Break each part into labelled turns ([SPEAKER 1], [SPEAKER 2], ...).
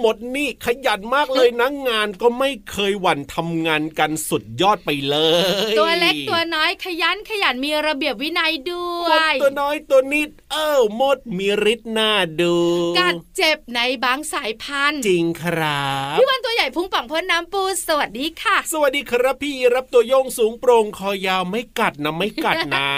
[SPEAKER 1] หมดนี่ขยันมากเลยนะงานก็ไม่เคยหวั่นทำงานกันสุดยอดไปเลย
[SPEAKER 2] ตัวเล็กตัวน้อยขยันขยันมีระเบียบวินัยด้วย
[SPEAKER 1] ตัวน้อยตัวนิดเออมดมีฤทธิ์หน้าดู
[SPEAKER 2] กัดเจ็บในบางสายพันธุ์
[SPEAKER 1] จริงครับ
[SPEAKER 2] พี่วันตัวใหญ่พุงป่องพ้นน้ำปูสวัสดีค่ะ
[SPEAKER 1] สวัสดีครับพี่รับตัวโยงสูงโปร่งคอยาวไม่กัดนะไม่กัดนะ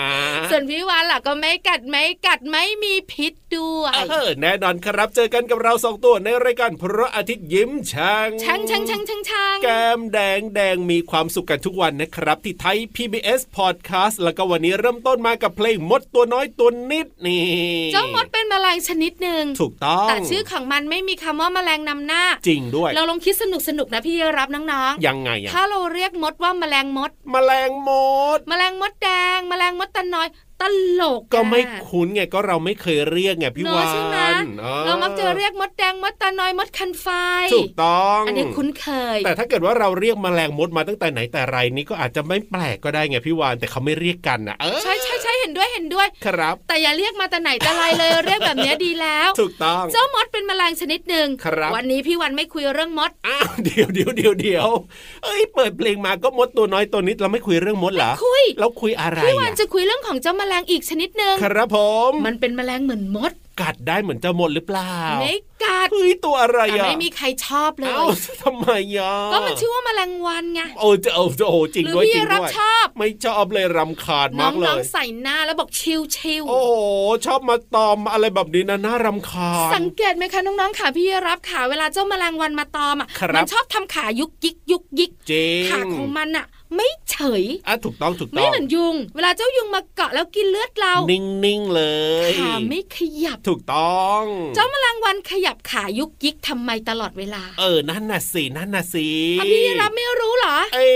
[SPEAKER 2] ส่วนพี่วานล่ะก็ไม่กัดไม่กัดไม่มีพิษด้วย
[SPEAKER 1] เออแน่นอนครับเจอกันกับเราสองตัวในรายการพระอาทิตย์ยิ้มช่าง
[SPEAKER 2] ช่างช่างช่างช่างช่าง
[SPEAKER 1] แก้มแดงแดงมีความสุขกันทุกวันนะครับ ที่ไทย PBS Podcast แล้วก็วันนี้เริ่มต้นมากับเพลงมดตัวน้อยตัวนิดนี่
[SPEAKER 2] เจ้ามดเป็นแมลงชนิดหนึ่ง
[SPEAKER 1] ถูกต้อง
[SPEAKER 2] แต่ชื่อของมันไม่มีคำว่าแมลงนำหน้า
[SPEAKER 1] จริงด้วย
[SPEAKER 2] เราลองคิดสนุกสนุกนะพี่รับน้อง
[SPEAKER 1] ยังไง
[SPEAKER 2] ๆ
[SPEAKER 1] อะ
[SPEAKER 2] ถ้าเราเรียกมดว่าแมลงมด
[SPEAKER 1] แมลงมด
[SPEAKER 2] แมลงมดแดง แมลงมดตะน้อย ตลก
[SPEAKER 1] ก็ไม่
[SPEAKER 2] อะ
[SPEAKER 1] คุ้นไงก็เราไม่เคยเรียกไงพี่
[SPEAKER 2] เนอะ
[SPEAKER 1] วาน
[SPEAKER 2] ใช่ไหม
[SPEAKER 1] ออ
[SPEAKER 2] เรามักจะเรียกมดแดงมดตาน้อยมดคันไฟ
[SPEAKER 1] ถูกต้อง
[SPEAKER 2] อันนี้คุ้นเคย
[SPEAKER 1] แต่ถ้าเกิดว่าเราเรียกแมลงมดมาตั้งแต่ไหนแต่ไรนี้ก็อาจจะไม่แปลกก็ได้ไงพี่วานแต่เขาไม่เรียกกันนะเออ
[SPEAKER 2] ใช่ใช่ใช่เห็นด้วยเห็นด้วย
[SPEAKER 1] ครับ
[SPEAKER 2] แต่อย่าเรียกมาแต่ไหนแต่ไรเลยเรียกแบบเนี้ยดีแล้ว
[SPEAKER 1] ถูกต้อง
[SPEAKER 2] เจ้ามดเป็นแมลงชนิดหนึ่ง
[SPEAKER 1] ครับ
[SPEAKER 2] วันนี้พี่วันไม่คุยเรื่องมด
[SPEAKER 1] อ้าวเดี๋ยวเดี๋ยวเดี๋ยวเดี๋ยวเอ้ยเปิดเพลงมาก็มดตัวน้อยตัวนิดเราไม่คุยเรื่องมดเหรอ
[SPEAKER 2] คุย
[SPEAKER 1] เราคุยอะไร
[SPEAKER 2] พี่วัน
[SPEAKER 1] อะ
[SPEAKER 2] จะคุยเรื่องของเจ้าแมลงอีกชนิดหนึ่ง
[SPEAKER 1] ครับผม
[SPEAKER 2] มันเป็นแมลงเหมือนมด
[SPEAKER 1] กัดได้เหมือนเจ้ามดหรือเปล่า
[SPEAKER 2] ไม่กัด
[SPEAKER 1] เฮ้ยตัวอะไร
[SPEAKER 2] แต่
[SPEAKER 1] อะ
[SPEAKER 2] ไม่มีใครชอบเลย
[SPEAKER 1] เอ้าทำไมอะ
[SPEAKER 2] ก็มันชื่อว่าแมลงวันไง
[SPEAKER 1] โอ้จะเอาจะโอ้จริง
[SPEAKER 2] หรือ
[SPEAKER 1] ด้วยจ
[SPEAKER 2] พี่
[SPEAKER 1] ริง
[SPEAKER 2] รับ
[SPEAKER 1] ด้วย
[SPEAKER 2] ชอบ
[SPEAKER 1] ไม่ชอบเลยรำคาญ
[SPEAKER 2] น้
[SPEAKER 1] มากเล
[SPEAKER 2] อง
[SPEAKER 1] ย
[SPEAKER 2] ๆใส่หน้าแล้วบอกชิวชิวๆ
[SPEAKER 1] โอ้โหชอบมาตอมอะไรแบบนี้นะน่ารำคาญ
[SPEAKER 2] สังเกตไหมคะน้องๆขาพี่รับขาเวลาเจ้าแมลงวันมาตอมอะ
[SPEAKER 1] ครับ
[SPEAKER 2] มันชอบทำขายุกยิกยุกยิก
[SPEAKER 1] จริง
[SPEAKER 2] ขาของมันอะ ไม่เฉย
[SPEAKER 1] อะถูกต้องถูก
[SPEAKER 2] ไม่
[SPEAKER 1] ต้อง
[SPEAKER 2] เหมือนยุง เวลาเจ้ายุงมาเกาะแล้วกินเลือดเรา
[SPEAKER 1] นิ่งๆเลย
[SPEAKER 2] ขาไม่ขยับ
[SPEAKER 1] ถูกต้อง
[SPEAKER 2] เจ้าแมลงวันขยับขายุกยิกทำไมตลอดเวลา
[SPEAKER 1] เออนั่นน่ะสินั่นน่ะสิ
[SPEAKER 2] อะพี่รับไม่รู้เหรอ
[SPEAKER 1] เอ้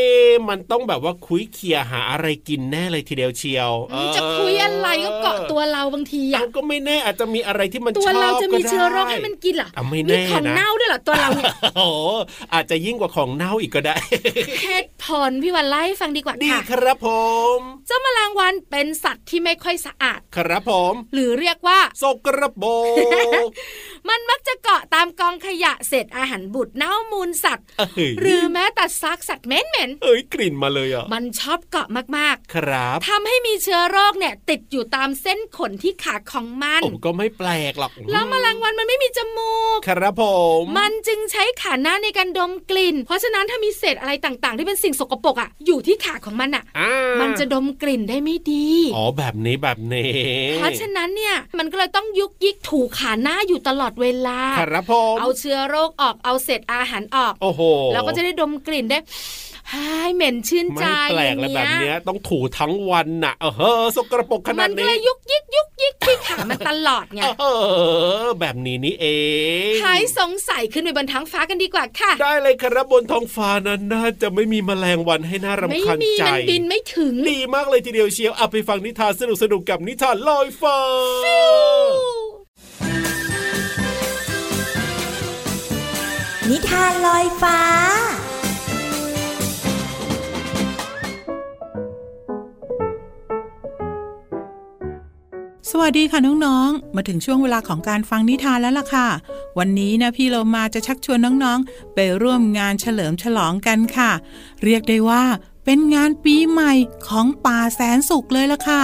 [SPEAKER 1] มันต้องแบบว่าคุยเคียหาอะไรกินแน่เลยทีเดียวเชียว
[SPEAKER 2] อืมจะคุยอะไรก็เกาะตัวเราบางทีอะ
[SPEAKER 1] เราก็ไม่แน่อาจจะมีอะไรที่มัน
[SPEAKER 2] ตัว
[SPEAKER 1] ชอบ
[SPEAKER 2] เราจะมี
[SPEAKER 1] ก็ได้
[SPEAKER 2] เชื้อโรคให้มันกินเหรอ
[SPEAKER 1] อะไม่
[SPEAKER 2] มี
[SPEAKER 1] แน่
[SPEAKER 2] ของ
[SPEAKER 1] นะ
[SPEAKER 2] เน่าด้วยเหรอตัวเราเนี่ย
[SPEAKER 1] โอ้โหอาจจะยิ่งกว่าของเน่าอีกก็ได้
[SPEAKER 2] เหตุผลพี่วันไล่าให้ฟังดีกว่า
[SPEAKER 1] ดี
[SPEAKER 2] ค่ะ
[SPEAKER 1] ครับผม
[SPEAKER 2] เจ้าแมลงวันเป็นสัตว์ที่ไม่ค่อยสะอาด
[SPEAKER 1] ครับผม
[SPEAKER 2] หรือเรียกว่า
[SPEAKER 1] สกระโบก
[SPEAKER 2] มันมักจะเกาะตามกองขยะเศษอาหารบุตรเน่ามูลสัตว์
[SPEAKER 1] เอ้ย
[SPEAKER 2] หรือแม้แต่ซากสัตว์เหม็น
[SPEAKER 1] เอ้ยกลิ่นมาเลยอะ
[SPEAKER 2] ๆมันชอบเกาะมาก
[SPEAKER 1] ครับ
[SPEAKER 2] ๆทำให้มีเชื้อโรคเนี่ยติดอยู่ตามเส้นขนที่ขาของมัน
[SPEAKER 1] ผมก็ไม่แปลกหรอก
[SPEAKER 2] แล้วแมลงวันมันไม่มีจมูก
[SPEAKER 1] ครับผม
[SPEAKER 2] มันจึงใช้ขาหน้าในการดมกลิ่น เพราะฉะนั้นถ้ามีเศษอะไรต่างๆ ที่เป็นสิ่งสกปรกอะอยู่ที่ขาของมันอะ
[SPEAKER 1] อ่า
[SPEAKER 2] มันจะดมกลิ่นได้ไม่ดี
[SPEAKER 1] อ๋อแบบนี้แบบนี้
[SPEAKER 2] เพราะฉะนั้นเนี่ยมันก็เลยต้องยุกยิกถูขาหน้าอยู่ตลอดเวลา
[SPEAKER 1] ครับผม
[SPEAKER 2] เอาเชื้อโรคออก เอาเศษอาหารออก
[SPEAKER 1] โอ้โห
[SPEAKER 2] แล้วก็จะได้ดมกลิ่นได้ ให้เหม็นชื่นใจ
[SPEAKER 1] ไม่แปลกเลยแบบเนี้ย ต้องถูทั้งวันน่ะ เออเฮ้อสกระปรกข
[SPEAKER 2] มั
[SPEAKER 1] นาด
[SPEAKER 2] นก็
[SPEAKER 1] นี้
[SPEAKER 2] เลยยุกยิกยุกยิกที่ขามันตลอดไง
[SPEAKER 1] เออแบบนี้นี่เอง
[SPEAKER 2] หายสงสัยขึ้นไปบนท้องฟ้ากันดีกว่าค่ะ
[SPEAKER 1] ได้เลยครับบนท้องฟ้านั้นน่าจะไม่มีแมลงวันให้น่ารำ
[SPEAKER 2] ไม่
[SPEAKER 1] คาญ
[SPEAKER 2] มี
[SPEAKER 1] ใจ
[SPEAKER 2] มันบินไม่ถึง
[SPEAKER 1] ดีมากเลยทีเดียวเชียวเอาไปฟังนิทานสนุกสนุกๆกับนิทานลอยฟ้า
[SPEAKER 3] นิทานลอยฟ้า
[SPEAKER 4] สวัสดีค่ะน้องๆ มาถึงช่วงเวลาของการฟังนิทานแล้วล่ะค่ะ วันนี้นะพี่เรามาจะชักชวนน้องๆ ไปร่วมงานเฉลิมฉลองกันค่ะ เรียกได้ว่าเป็นงานปีใหม่ของป่าแสนสุขเลยล่ะค่ะ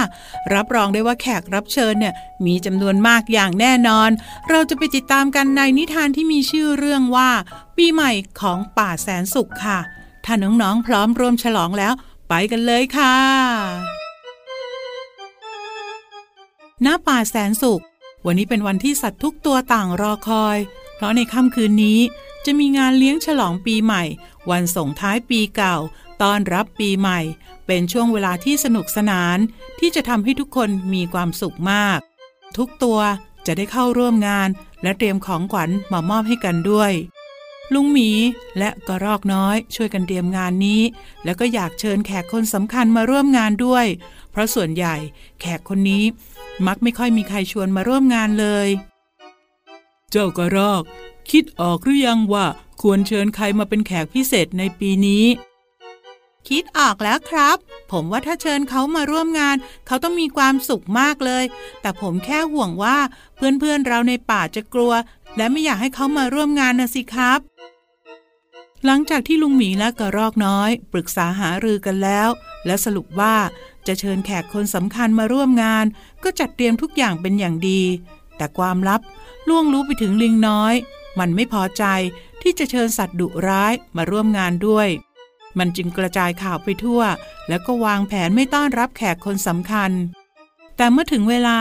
[SPEAKER 4] รับรองได้ว่าแขกรับเชิญเนี่ยมีจำนวนมากอย่างแน่นอน เราจะไปติดตามกันในนิทานที่มีชื่อเรื่องว่า ปีใหม่ของป่าแสนสุขค่ะ ถ้าน้องๆ พร้อมร่วมฉลองแล้ว ไปกันเลยค่ะ ณป่าแสนสุข วันนี้เป็นวันที่สัตว์ทุกตัวต่างรอคอย เพราะในค่ำคืนนี้จะมีงานเลี้ยงฉลองปีใหม่ วันส่งท้ายปีเก่า ต้อนรับปีใหม่ เป็นช่วงเวลาที่สนุกสนาน ที่จะทำให้ทุกคนมีความสุขมาก ทุกตัวจะได้เข้าร่วมงาน และเตรียมของขวัญมามอบให้กันด้วย ลุงหมีและกระรอกน้อยช่วยกันเตรียมงานนี้ แล้วก็อยากเชิญแขกคนสำคัญมาร่วมงานด้วย เพราะส่วนใหญ่แขกคนนี้มักไม่ค่อยมีใครชวนมาร่วมงานเลย เจ้ากระรอก คิดออกหรือยังว่าควรเชิญใครมาเป็นแขกพิเศษในปีนี้ คิดออกแล้วครับ ผมว่าถ้าเชิญเขามาร่วมงาน เขาต้องมีความสุขมากเลย แต่ผมแค่ห่วงว่าเพื่อนๆเราในป่าจะกลัว และไม่อยากให้เขามาร่วมงานนะสิครับ หลังจากที่ลุงหมีและกระรอกน้อย ปรึกษาหารือกันแล้ว และสรุปว่าจะเชิญแขกคนสำคัญมาร่วมงาน ก็จัดเตรียมทุกอย่างเป็นอย่างดี แต่ความลับล่วงรู้ไปถึงลิงน้อย มันไม่พอใจที่จะเชิญสัตว์ดุร้ายมาร่วมงานด้วย มันจึงกระจายข่าวไปทั่ว แล้วก็วางแผนไม่ต้อนรับแขกคนสำคัญ แต่เมื่อถึงเวลา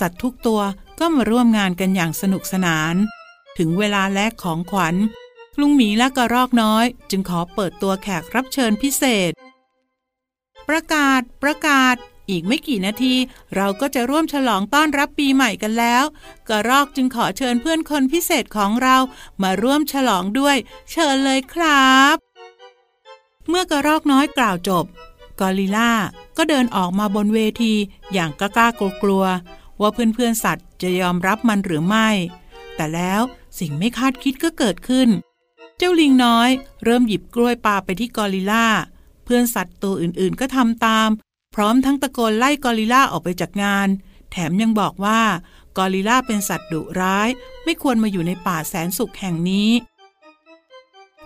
[SPEAKER 4] สัตว์ทุกตัวก็มาร่วมงานกันอย่างสนุกสนาน ถึงเวลาแลกของขวัญ ลุงหมีและกระรอกน้อย จึงขอเปิดตัวแขกรับเชิญพิเศษ ประกาศ ประกาศ อีกไม่กี่นาที เราก็จะร่วมฉลองต้อนรับปีใหม่กันแล้ว กระรอกจึงขอเชิญเพื่อนคนพิเศษของเรามาร่วมฉลองด้วย เชิญเลยครับ เมื่อกระรอกน้อยกล่าวจบ กอริล่าก็เดินออกมาบนเวทีอย่างกล้ากลัวกลัวๆว่าเพื่อนๆสัตว์จะยอมรับมันหรือไม่ แต่แล้วสิ่งไม่คาดคิดก็เกิดขึ้น จ้าลิงน้อย เริ่มหยิบกล้วยปาไปที่กอริลล่าเพื่อนสัตว์ตัวอื่นๆ ก็ทำตาม พร้อมทั้งตะโกนไล่กอริลล่าออกไปจากงาน แถมยังบอกว่ากอริลล่าเป็นสัตว์ดุร้าย ไม่ควรมาอยู่ในป่าแสนสุขแห่งนี้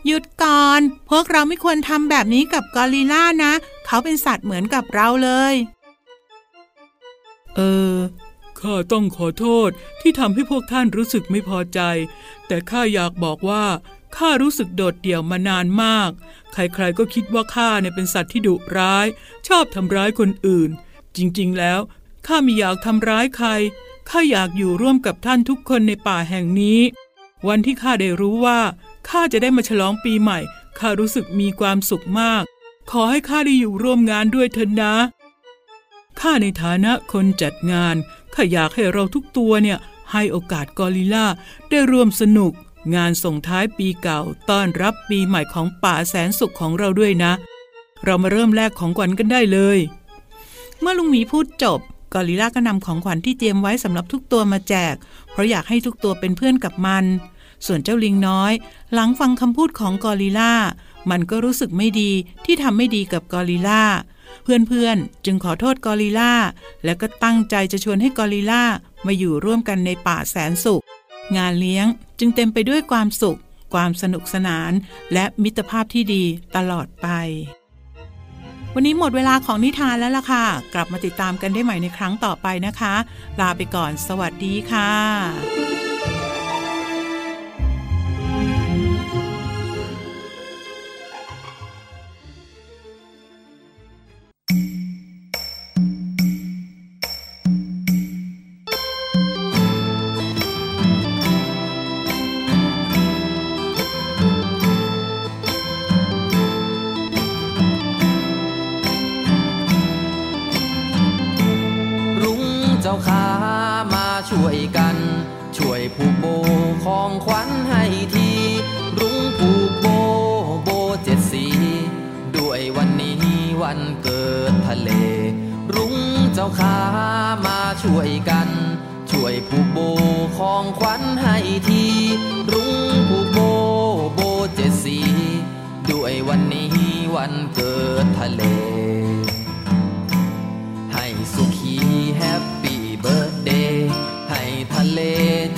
[SPEAKER 4] หยุดก่อน พวกเราไม่ควรทำแบบนี้กับกอริลล่านะ เขาเป็นสัตว์เหมือนกับเราเลย เออข้าต้องขอโทษที่ทำให้พวกท่านรู้สึกไม่พอใจ แต่ข้าอยากบอกว่า ข้ารู้สึกโดดเดี่ยวมานานมาก ใครๆก็คิดว่าข้าเนี่ยเป็นสัตว์ที่ดุร้าย ชอบทำร้ายคนอื่น จริงๆแล้วข้าไม่อยากทำร้ายใครข้าอยากอยู่ร่วมกับท่านทุกคนในป่าแห่งนี้ วันที่ข้าได้รู้ว่าข้าจะได้มาฉลองปีใหม่ข้ารู้สึกมีความสุขมาก ขอให้ข้าได้อยู่ร่วมงานด้วยเถินนะข้าในฐานะคนจัดงานข้าอยากให้เราทุกตัวเนี่ยให้โอกาสกอริลล่าได้ร่วมสนุก งานส่งท้ายปีเก่าต้อนรับปีใหม่ของป่าแสนสุขของเราด้วยนะ เรามาเริ่มแลกของขวัญกันได้เลย เมื่อลุงหมีพูดจบกอริล่าก็นำของขวัญที่เตรียมไว้สำหรับทุกตัวมาแจก เพราะอยากให้ทุกตัวเป็นเพื่อนกับมัน ส่วนเจ้าลิงน้อย หลังฟังคำพูดของกอริล่า มันก็รู้สึกไม่ดีที่ทำไม่ดีกับกอริล่าเพื่อนๆ จึงขอโทษกอริล่า และก็ตั้งใจจะชวนให้กอริล่ามาอยู่ร่วมกันในป่าแสนสุข งานเลี้ยงจึงเต็มไปด้วยความสุข ความสนุกสนาน และมิตรภาพที่ดีตลอดไป วันนี้หมดเวลาของนิทานแล้วล่ะค่ะ กลับมาติดตามกันได้ใหม่ในครั้งต่อไปนะคะ ลาไปก่อนสวัสดีค่ะ
[SPEAKER 5] เล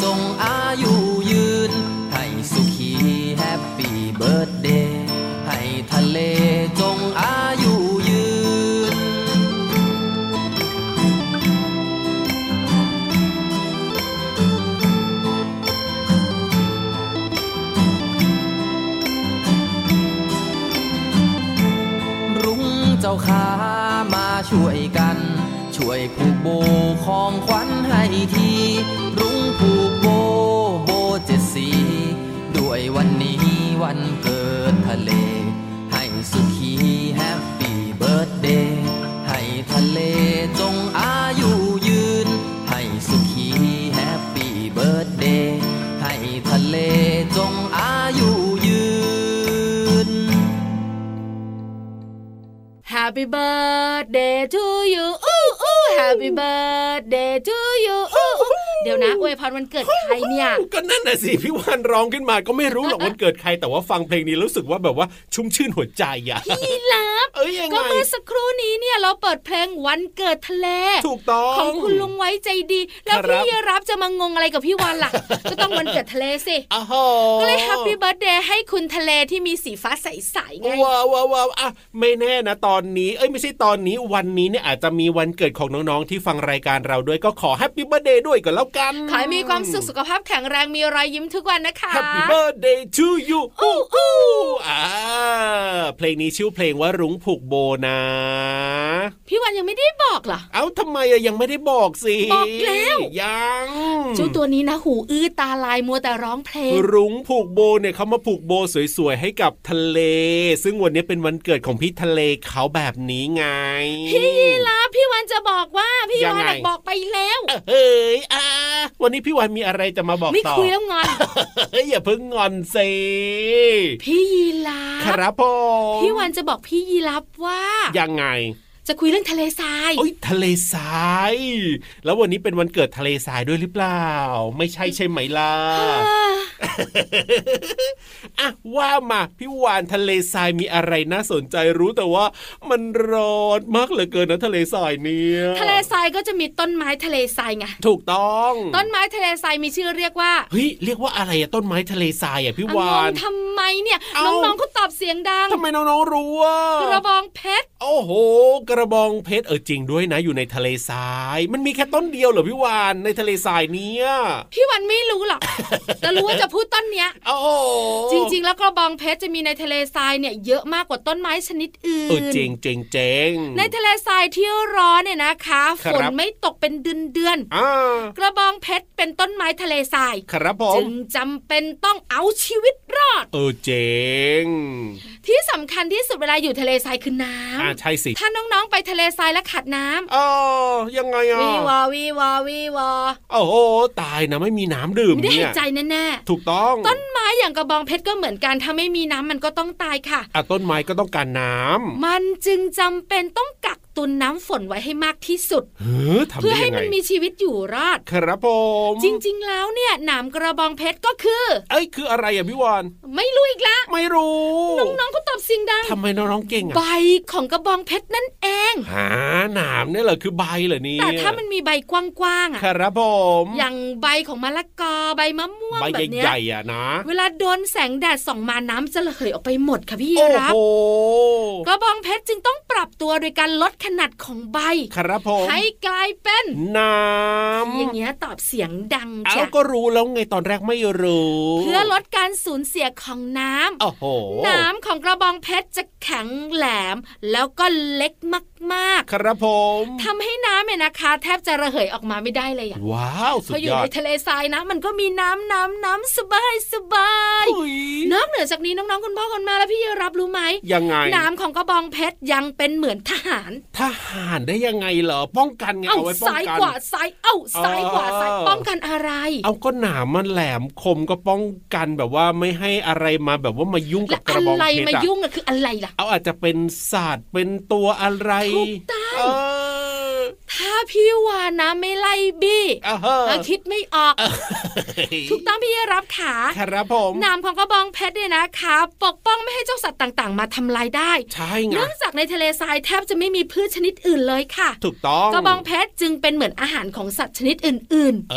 [SPEAKER 5] จงอายุยืน ให้สุขี happy birthday ให้ทะเลจงอายุยืน รุ้งเจ้าขามาช่วยกัน ช่วยผูกโบของขวัญให้ที
[SPEAKER 2] Happy birthday to you อู้อู้ Happy birthday to you อู้อู้เดี๋ยวนะอวยพรวันเกิดใครเนี่ย
[SPEAKER 1] ก็นั่นน่ะสิพี่วานร้องขึ้นมาก็ไม่รู้หรอกวันเกิดใครแต่ว่าฟังเพลงนี้รู้สึกว่าแบบว่าชุ่มชื่นหัวใจอะ
[SPEAKER 2] ยีราฟ
[SPEAKER 1] เอ้ยยัง
[SPEAKER 2] ก็
[SPEAKER 1] ไง
[SPEAKER 2] เมื่อสักครู่นี้เนี่ยเราเปิดเพลงวันเกิดทะเล
[SPEAKER 1] ถูกต้อง
[SPEAKER 2] ของคุณลุงไว้ใจดี แล้ว
[SPEAKER 1] ครับ
[SPEAKER 2] พี่ยีรับจะมางงอะไรกับพี่วันล่ะ ก็ต้องวันเกิดทะเลสิ
[SPEAKER 1] อ้าวโห
[SPEAKER 2] ก็เลยแฮปปี้เบิร์ดเดย์ให้คุณทะเลที่มีสีฟ้าใสๆไง
[SPEAKER 1] ว้าวว้าวว้าวอะไม่แน่นะตอนนี้ เอ้ยไม่ใช่ตอนนี้วันนี้เนี่ยอาจจะมีวันเกิดของน้องๆที่ฟังรายการเราด้วยก็ขอแฮปปี้เบ t ร์ a เดย์ด้วยก็แล้วกัน
[SPEAKER 2] ขอให้มีความสุขสุขภาพแข็งแรงมีรอยยิ้มทุกวันนะคะ
[SPEAKER 1] แฮปปี้เบ t ร์ a เดย์ to you อู้อู้อ่าเพลงนี้ชื่อเพลงว่ารุ้งผูกโบนะ
[SPEAKER 2] พี่วันยังไม่ได้บอกเหรอ
[SPEAKER 1] เอ้าทำไมอะยังไม่ได้บอกสิ
[SPEAKER 2] บอกแล้ว
[SPEAKER 1] ยัง
[SPEAKER 2] เจ้าตัวนี้นะหูอื้อตาลายมัวแต่ร้องเพลง
[SPEAKER 1] รุ้งผูกโบเนี่ยเขามาผูกโบสวยๆให้กับทะเล ซึ่งวันนี้เป็นวันเกิดของพี่ทะเลเขาแบบนี้ไง
[SPEAKER 2] พี่ยีราฟพี่วันจะบอกว่าพี่
[SPEAKER 1] ยัง
[SPEAKER 2] วัน
[SPEAKER 1] ไง
[SPEAKER 2] น่ะบอกไปแล้ว
[SPEAKER 1] เฮ้ยอ่าวันนี้พี่วันมีอะไรจะมาบอก
[SPEAKER 2] ไม่
[SPEAKER 1] ต่อ
[SPEAKER 2] คุยแล้วงอน
[SPEAKER 1] เฮ้ยอย่าเพิ่งงอนสิ
[SPEAKER 2] พี่ยีรา
[SPEAKER 1] ค
[SPEAKER 2] ฟ
[SPEAKER 1] รับผม
[SPEAKER 2] พี่วันจะบอกพี่ยีรับว่า
[SPEAKER 1] ยังไง
[SPEAKER 2] จะคุยเรื่องทะเลทราย
[SPEAKER 1] โอ้ยทะเลทราย แล้ววันนี้เป็นวันเกิดทะเลทรายด้วยหรือเปล่า ไม่ใช่ใช่ไหมล่ะอะว่ามาพี่วานทะเลทรายมีอะไรน่าสนใจรู้แต่ว่ามันร้อนมากเหลือเกินนะทะเลทรายเนี่ย
[SPEAKER 2] ทะเลทรายก็จะมีต้นไม้ทะเลทรายไง
[SPEAKER 1] ถูกต้อง
[SPEAKER 2] ต้นไม้ทะเลทรายมีชื่อเรียกว่า
[SPEAKER 1] เฮ้ยเรียกว่าอะไรอะต้นไม้ทะเลทรายอะพี่
[SPEAKER 2] อะ
[SPEAKER 1] วางน
[SPEAKER 2] งทำไมเนี่ย
[SPEAKER 1] เอ้า
[SPEAKER 2] น้องๆเขาตอบเสียงดัง
[SPEAKER 1] ทำไมน้องๆรู้ว่า
[SPEAKER 2] กระบองเพชร
[SPEAKER 1] โอ้โหกระบองเพชรเออจริงด้วยนะอยู่ในทะเลทราย มันมีแค่ต้นเดียวเหรอพี่วานในทะเลทรายเนี้ย
[SPEAKER 2] พี่วันไม่รู้หรอกแต่รู้ว่าจะพูดต้นเนี้ย
[SPEAKER 1] โอ้โห
[SPEAKER 2] จริง ๆ แล้วกระบองเพชรจะมีในทะเลทรายเนี่ยเยอะมากกว่าต้นไม้ชนิดอื่น
[SPEAKER 1] เออเจ๋งเจ๋งเจ๋ง
[SPEAKER 2] ในทะเลทรายที่ร้อนเนี่ยนะคะ
[SPEAKER 1] ครั
[SPEAKER 2] ฝ
[SPEAKER 1] บ
[SPEAKER 2] นไม่ตกเป็นเดือนเดือนๆ
[SPEAKER 1] อ่าก
[SPEAKER 2] ระบองเพชรเป็นต้นไม้ทะเลทราย
[SPEAKER 1] ครับผ
[SPEAKER 2] จึ
[SPEAKER 1] ม
[SPEAKER 2] งจำเป็นต้องเอาชีวิตรอด
[SPEAKER 1] เออเจ๋ง
[SPEAKER 2] ที่สำคัญที่สุดเวลาอยู่ทะเลทรายคือน้
[SPEAKER 1] อ่าใช่สิำ
[SPEAKER 2] ถ้าน้องๆไปทะเลทรายและขาดน้ำ
[SPEAKER 1] อ๋อยังไงอะ
[SPEAKER 2] วีวอวีวอวีวอ
[SPEAKER 1] โอ้โหตายนะไม่มีน้ำดื่ม
[SPEAKER 2] ไม่ได้
[SPEAKER 1] เนี่
[SPEAKER 2] หายยใจแน่
[SPEAKER 1] ถูกต้อง
[SPEAKER 2] ๆต้นไม้อย่างกระบองเพชรก็เหมือนกันถ้าไม่มีน้ำมันก็ต้องตายค่ะ
[SPEAKER 1] อะต้นไม้ก็ต้องการน้ำ
[SPEAKER 2] มันจึงจำเป็นต้องกักตุนน้ำฝนไว้ให้มากที่สุด
[SPEAKER 1] เฮ้อทำ
[SPEAKER 2] เพื่อ
[SPEAKER 1] ได้
[SPEAKER 2] ให้
[SPEAKER 1] ยังไง
[SPEAKER 2] มันมีชีวิตอยู่รอด
[SPEAKER 1] ครับผม
[SPEAKER 2] จริง ๆ แล้วเนี่ยหนามกระบองเพชรก็คือ
[SPEAKER 1] เอ้ยคืออะไรอะพี่วาน
[SPEAKER 2] ไม่รู้อีกละ
[SPEAKER 1] ไม่รู้
[SPEAKER 2] น้องๆก็ตอบเสียงดัง
[SPEAKER 1] ทำไมน้องๆเก่งอะ
[SPEAKER 2] ใบของกระบองเพชรนั่นเอง
[SPEAKER 1] หาหนามเนี่ยเหรอคือใบเหรอเนี่ย
[SPEAKER 2] แต่ถ้ามันมีใบกว้างๆอะ
[SPEAKER 1] ครับผม
[SPEAKER 2] อย่างใบของมะละกอใบมะม่วง
[SPEAKER 1] ใบ
[SPEAKER 2] แบบเนี้ย
[SPEAKER 1] ใหญ่ๆอะนะ
[SPEAKER 2] เวลาโดนแสงแดดส่องมาน้ำจะระเหยออกไปหมดค่ะพี่
[SPEAKER 1] โอ้
[SPEAKER 2] รับ
[SPEAKER 1] โห
[SPEAKER 2] กระบองเพชรจึงต้องปรับตัวโดยการลดขนาดของใบ
[SPEAKER 1] ครับผม
[SPEAKER 2] ให้กลายเป็น
[SPEAKER 1] น้ำ
[SPEAKER 2] อย่างเงี้ยตอบเสียงดัง
[SPEAKER 1] เอา
[SPEAKER 2] จ้ะ
[SPEAKER 1] ก็รู้แล้วไงตอนแรกไม่รู้
[SPEAKER 2] เพื่อลดการสูญเสียของน้ำ
[SPEAKER 1] โอ้โห
[SPEAKER 2] น้ำของกระบองเพชรจะแข็งแหลม แล้วก็เล็กมาก
[SPEAKER 1] ครับผม
[SPEAKER 2] ทำให้น้ำเนี่ยนะคะ แทบจะระเหยออกมาไม่ได้เลยอะ
[SPEAKER 1] ว้าวสุ
[SPEAKER 2] พ
[SPEAKER 1] ด
[SPEAKER 2] ออยู่
[SPEAKER 1] ยอ
[SPEAKER 2] ใน
[SPEAKER 1] ด
[SPEAKER 2] ทะเลทรายนะมันก็มีน้ำน้ำน้ำสบายสบาย
[SPEAKER 1] อุ๊ย
[SPEAKER 2] นอกเหนือจากนี้น้องๆคุณพ่อคุณแม่และพี่รับรู้ไหม
[SPEAKER 1] ยังไง
[SPEAKER 2] น้ำของกระบองเพชรยังเป็นเหมือนทหาร
[SPEAKER 1] ทหารได้ยังไงเหรอป้องกันไง
[SPEAKER 2] เอ้า
[SPEAKER 1] เอาไว้ป้อง
[SPEAKER 2] ซ้าย
[SPEAKER 1] กัน
[SPEAKER 2] กว่าซ้ายเอ้าซ้ายกว่า
[SPEAKER 1] เออ
[SPEAKER 2] ซ้ายป้องกันอะไร
[SPEAKER 1] เอาก็หนามมันแหลมคมก็ป้องกันแบบว่าไม่ให้อะไรมาแบบว่ามายุ่ง
[SPEAKER 2] แล้
[SPEAKER 1] กับ
[SPEAKER 2] ว
[SPEAKER 1] กระบอง
[SPEAKER 2] อะไร
[SPEAKER 1] เพช
[SPEAKER 2] มาร
[SPEAKER 1] อะ
[SPEAKER 2] ยุ่งอะคืออะไรล่ะ
[SPEAKER 1] เอาอาจจะเป็นศาสตร์เป็นตัวอะไร ahí.
[SPEAKER 2] ถ้าพี่วานนะไม่ไล่บี้
[SPEAKER 1] เอาเฮ้
[SPEAKER 2] ถ้าคิดไม่ออก ถูกต้องพี่รับขา
[SPEAKER 1] ครับผม
[SPEAKER 2] หนามของกระบองเพชรเนี่ยนะคะ ปกป้องไม่ให้เจ้าสัตว์ต่างๆ มาทำลายได้
[SPEAKER 1] ใช่ไง
[SPEAKER 2] เนื่องจากในทะเลทรายแทบจะไม่มีพืชชนิดอื่นเลยค่ะ
[SPEAKER 1] ถูกต้อง
[SPEAKER 2] กระบองเพชรจึงเป็นเหมือนอาหารของสัตว์ชนิดอื่น
[SPEAKER 1] เอ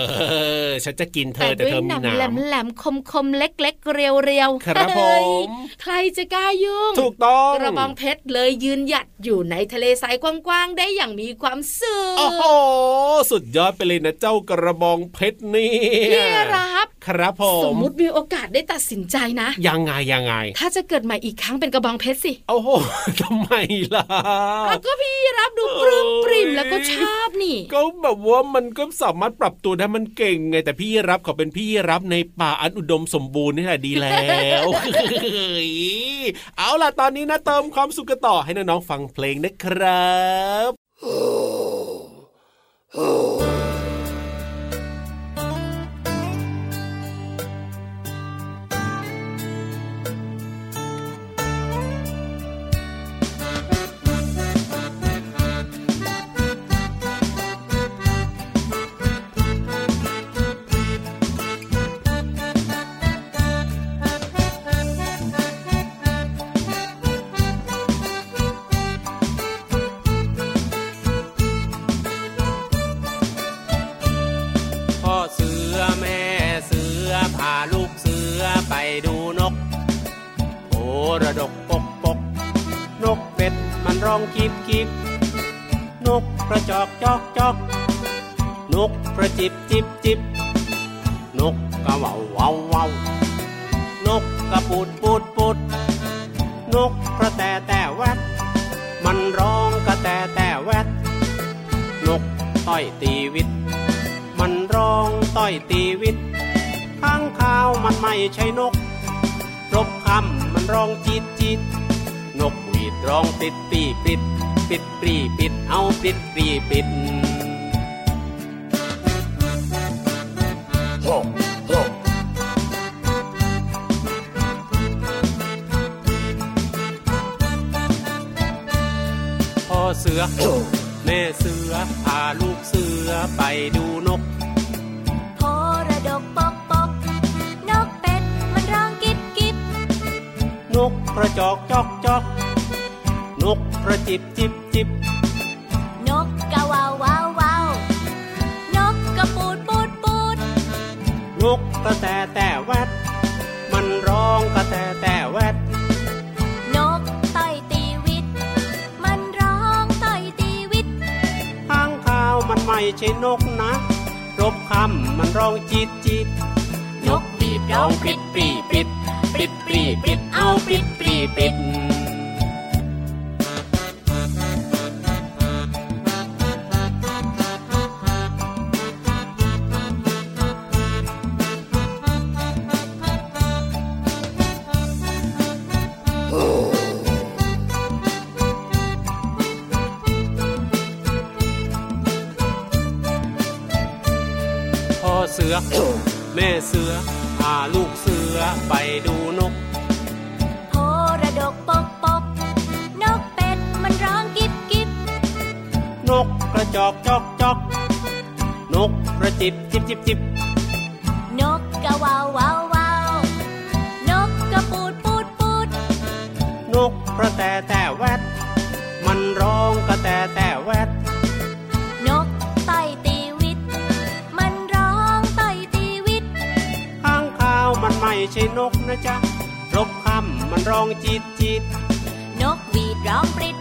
[SPEAKER 1] อฉันจะกิน
[SPEAKER 2] ๆ
[SPEAKER 1] เธอแต่
[SPEAKER 2] ด้วย
[SPEAKER 1] เธอ
[SPEAKER 2] ห
[SPEAKER 1] มี
[SPEAKER 2] นาม
[SPEAKER 1] หนา
[SPEAKER 2] แหล
[SPEAKER 1] ม
[SPEAKER 2] มแหลมคมคมๆเล็ก ๆ เรียวๆ
[SPEAKER 1] ครับ
[SPEAKER 2] เฮ้ย
[SPEAKER 1] ผม
[SPEAKER 2] ใครจะกล้ายุ่ง
[SPEAKER 1] ถูกต้อง
[SPEAKER 2] กระบองเพชรเลยยืนหยัดอยู่ในทะเลทรายกว้างๆได้อย่างมีความสุข
[SPEAKER 1] โอ้โหสุดยอดไปเลยนะเจ้ากระบองเพชรนี่
[SPEAKER 2] พี่รับ
[SPEAKER 1] ครับผ
[SPEAKER 2] ส
[SPEAKER 1] ม
[SPEAKER 2] มมุติมีโอกาสได้ตัดสินใจนะ
[SPEAKER 1] ยังไงยังไง
[SPEAKER 2] ถ้าจะเกิดใหม่อีกครั้งเป็นกระบองเพชรสิ
[SPEAKER 1] โอ้โหทำไมล่ะ
[SPEAKER 2] แล้วก็พี่รับดูปลื้มปริ่มแล้วก็ชอบนี่
[SPEAKER 1] ก็แบบว่ามันก็สามารถปรับตัวได้มันเก่งไงแต่พี่รับเขาเป็นพี่รับในป่าอันอุดมสมบูรณ์นี่แหละดีแล้วเอาล่ะตอนนี้นะเติมความสุขกันต่อให้น้องๆฟังเพลงนะครับ
[SPEAKER 6] พ่ ระดกปกปก นกเป็ดมันร้องกิบกิบนกกระจอกจอกจอก นกกระจิบจิบจิบ นกกระว่าเว่าเว่านกกระปูดปูดปูด นกกระแตแต่แวดมันร้องกระแตแต่แวดนกต้อยตีวิต มันร้องต้อยตีวิตข้างข้าวมันไม่ใช่นกรบคำ ร้องจีดจีดนกหวีดร้องปิดปีปิด ปิดปรีปิดเอาปิดปรีปิดโฮโฮพ่อเสือ แม่เสือพาลูกเสือไปดูนก
[SPEAKER 3] กกระ
[SPEAKER 6] จอกจอกจอกนกกระจิบจิบจิบ
[SPEAKER 3] นกกะวาววาววาวนกกระปูดปูดปูด
[SPEAKER 6] นกกระแตแต่แวดมันร้องกระแตแต่แวด
[SPEAKER 3] นกต้อยตีวิต มันร้องต้อยตีวิต
[SPEAKER 6] ข้างข้าวมันไม่ใช่นกนะ รบคำมันร้องจีดจีดนกปีบร้องปิดปรีปิดปิด ปรีปิดเอาปิดปีปิดพ่อเสือ แม่เสือพาลูกเสือไปดู จอกจอกจอกนกกระจิบจิบจิบจิบ
[SPEAKER 3] นกกะวาววาววาวนกกระปูดปูดปูด
[SPEAKER 6] นกกระแตแต่แวดมันร้องกระแตแต่แวด
[SPEAKER 3] นกต้อยตีวิต มันร้องต้อยตีวิต
[SPEAKER 6] ข้างข้าวมันไม่ใช่นกนะจ๊ะรบคำมันร้องจีดจีด
[SPEAKER 3] นกหวีดร้องปริดปรีปริด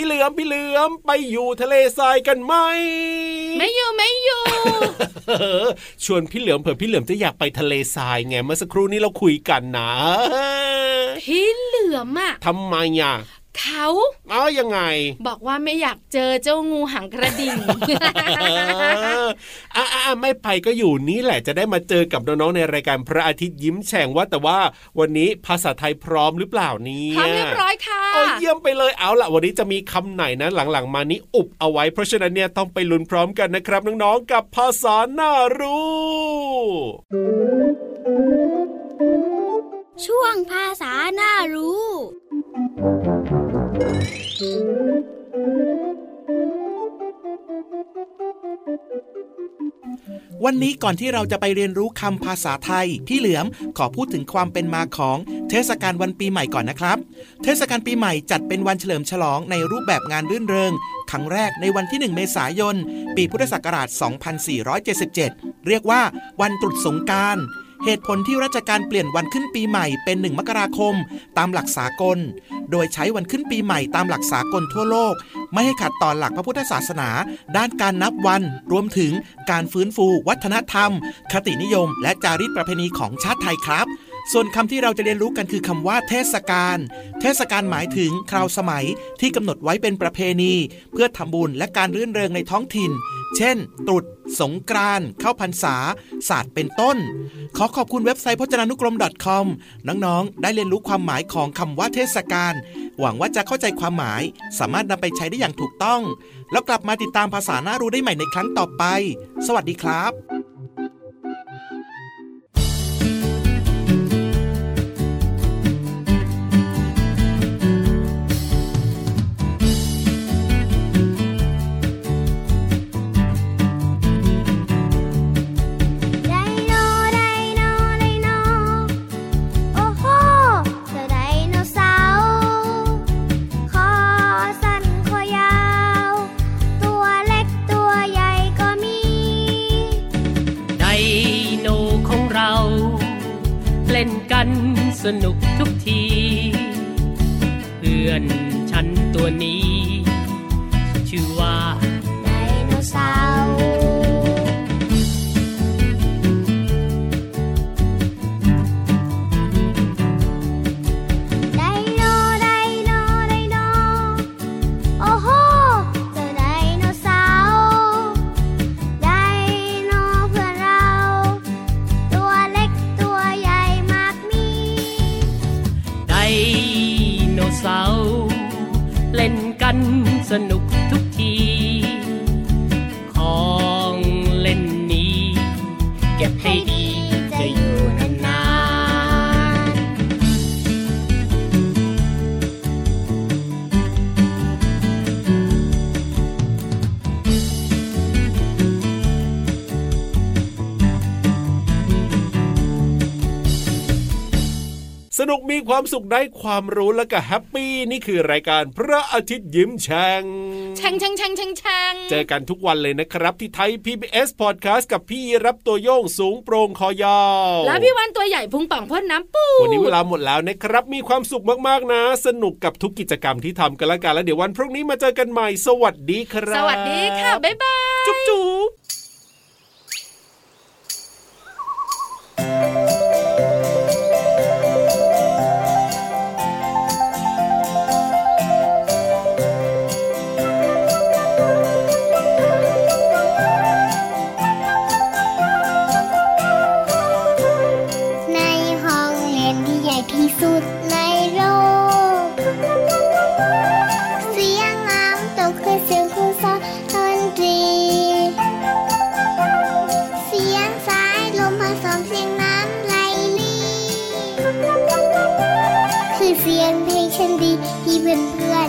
[SPEAKER 1] พี่เหลือมพี่เหลือมไปอยู่ทะเลทรายกันไหม
[SPEAKER 2] ไม่อยู่ไม่อยู่
[SPEAKER 1] เออชวนพี่เหลือมเผื่อพี่เหลือมจะอยากไปทะเลทรายไงเมื่อสักครู่นี้เราคุยกันนะ
[SPEAKER 2] พี่เหลือมอะ
[SPEAKER 1] ทำไมอะ
[SPEAKER 2] เขา
[SPEAKER 1] เอ้ายังไง
[SPEAKER 2] บอกว่าไม่อยากเจอเจ้างูหางกระดิ่ง
[SPEAKER 1] อ่าอ่าไม่ไปก็อยู่นี่แหละจะได้มาเจอกับน้องๆในรายการพระอาทิตย์ยิ้มแฉ่งว่าแต่ว่าวันนี้ภาษาไทยพร้อมหรือเปล่าเนี่
[SPEAKER 2] พร้อมเรียบร้อยค่ะ
[SPEAKER 1] โอ้เยี่ยมไปเลยเอาล่ะวันนี้จะมีคำไหนนะหลังๆ มานี้อุบเอาไว้ เพราะฉะนั้นเนี่ยต้องไปลุ้นพร้อมกันนะครับน้องๆกับภาษาหน้ารู้
[SPEAKER 7] ช่วงภาษาหน้ารู้
[SPEAKER 8] วันนี้ก่อนที่เราจะไปเรียนรู้คำภาษาไทย พี่เหลือมขอพูดถึงความเป็นมาของเทศกาลวันปีใหม่ก่อนนะครับ เทศกาลปีใหม่จัดเป็นวันเฉลิมฉลองในรูปแบบงานรื่นเริง ครั้งแรกในวันที่ 1 เมษายน ปีพุทธศักราช 2477 เรียกว่าวันตรุษสงการเหตุผลที่ราชการเปลี่ยนวันขึ้นปีใหม่เป็นหนึ่งมกราคม ตามหลักสากล โดยใช้วันขึ้นปีใหม่ตามหลักสากลทั่วโลก ไม่ให้ขัดต่อหลักพระพุทธศาสนา ด้านการนับวัน รวมถึงการฟื้นฟู วัฒนธรรม คตินิยม และจารีตประเพณีของชาติไทยครับ ส่วนคำที่เราจะเรียนรู้กันคือคำว่าเทศกาล เทศกาลหมายถึงคราวสมัยที่กำหนดไว้เป็นประเพณี เพื่อทำบุญและการรื่นเริงในท้องถิ่น เช่น ตรุษ สงกรานต์เข้าพรรษา ศาสตร์เป็นต้น ขอขอบคุณเว็บไซต์พจนานุกรม .com น้องๆ ได้เรียนรู้ความหมายของคำว่าเทศกาล หวังว่าจะเข้าใจความหมาย สามารถนำไปใช้ได้อย่างถูกต้อง แล้วกลับมาติดตามภาษาหน้ารู้ได้ใหม่ในครั้งต่อไป สวัสดีครับ
[SPEAKER 7] สนุก มี
[SPEAKER 1] ความสุขได้ความรู้แล้วก็แฮปปี้นี่คือรายการพระอาทิตย์ยิ้มแฉ่ง
[SPEAKER 2] แช่งแช่งแช่งแช่งแช่ง
[SPEAKER 1] เจอกันทุกวันเลยนะครับ ที่ไทย PBS Podcast กับพี่รับตัวโยงสูงโปร่งคอยาว
[SPEAKER 2] แล้วพี่วันตัวใหญ่พุงป่องพ่นน้ำปู
[SPEAKER 1] วันนี้เวลาหมดแล้วนะครับ มีความสุขมากๆนะ สนุกกับทุกกิจกรรมที่ทำกันละกันแล้วเดี๋ยววันพรุ่งนี้มาเจอกันใหม่สวัสดีครับ
[SPEAKER 2] สวัสดีค่ะบ๊ายบาย
[SPEAKER 1] จุ๊บจุ๊บ
[SPEAKER 7] เสียงเพลงฉันดีที่เพื่อนเพื่อน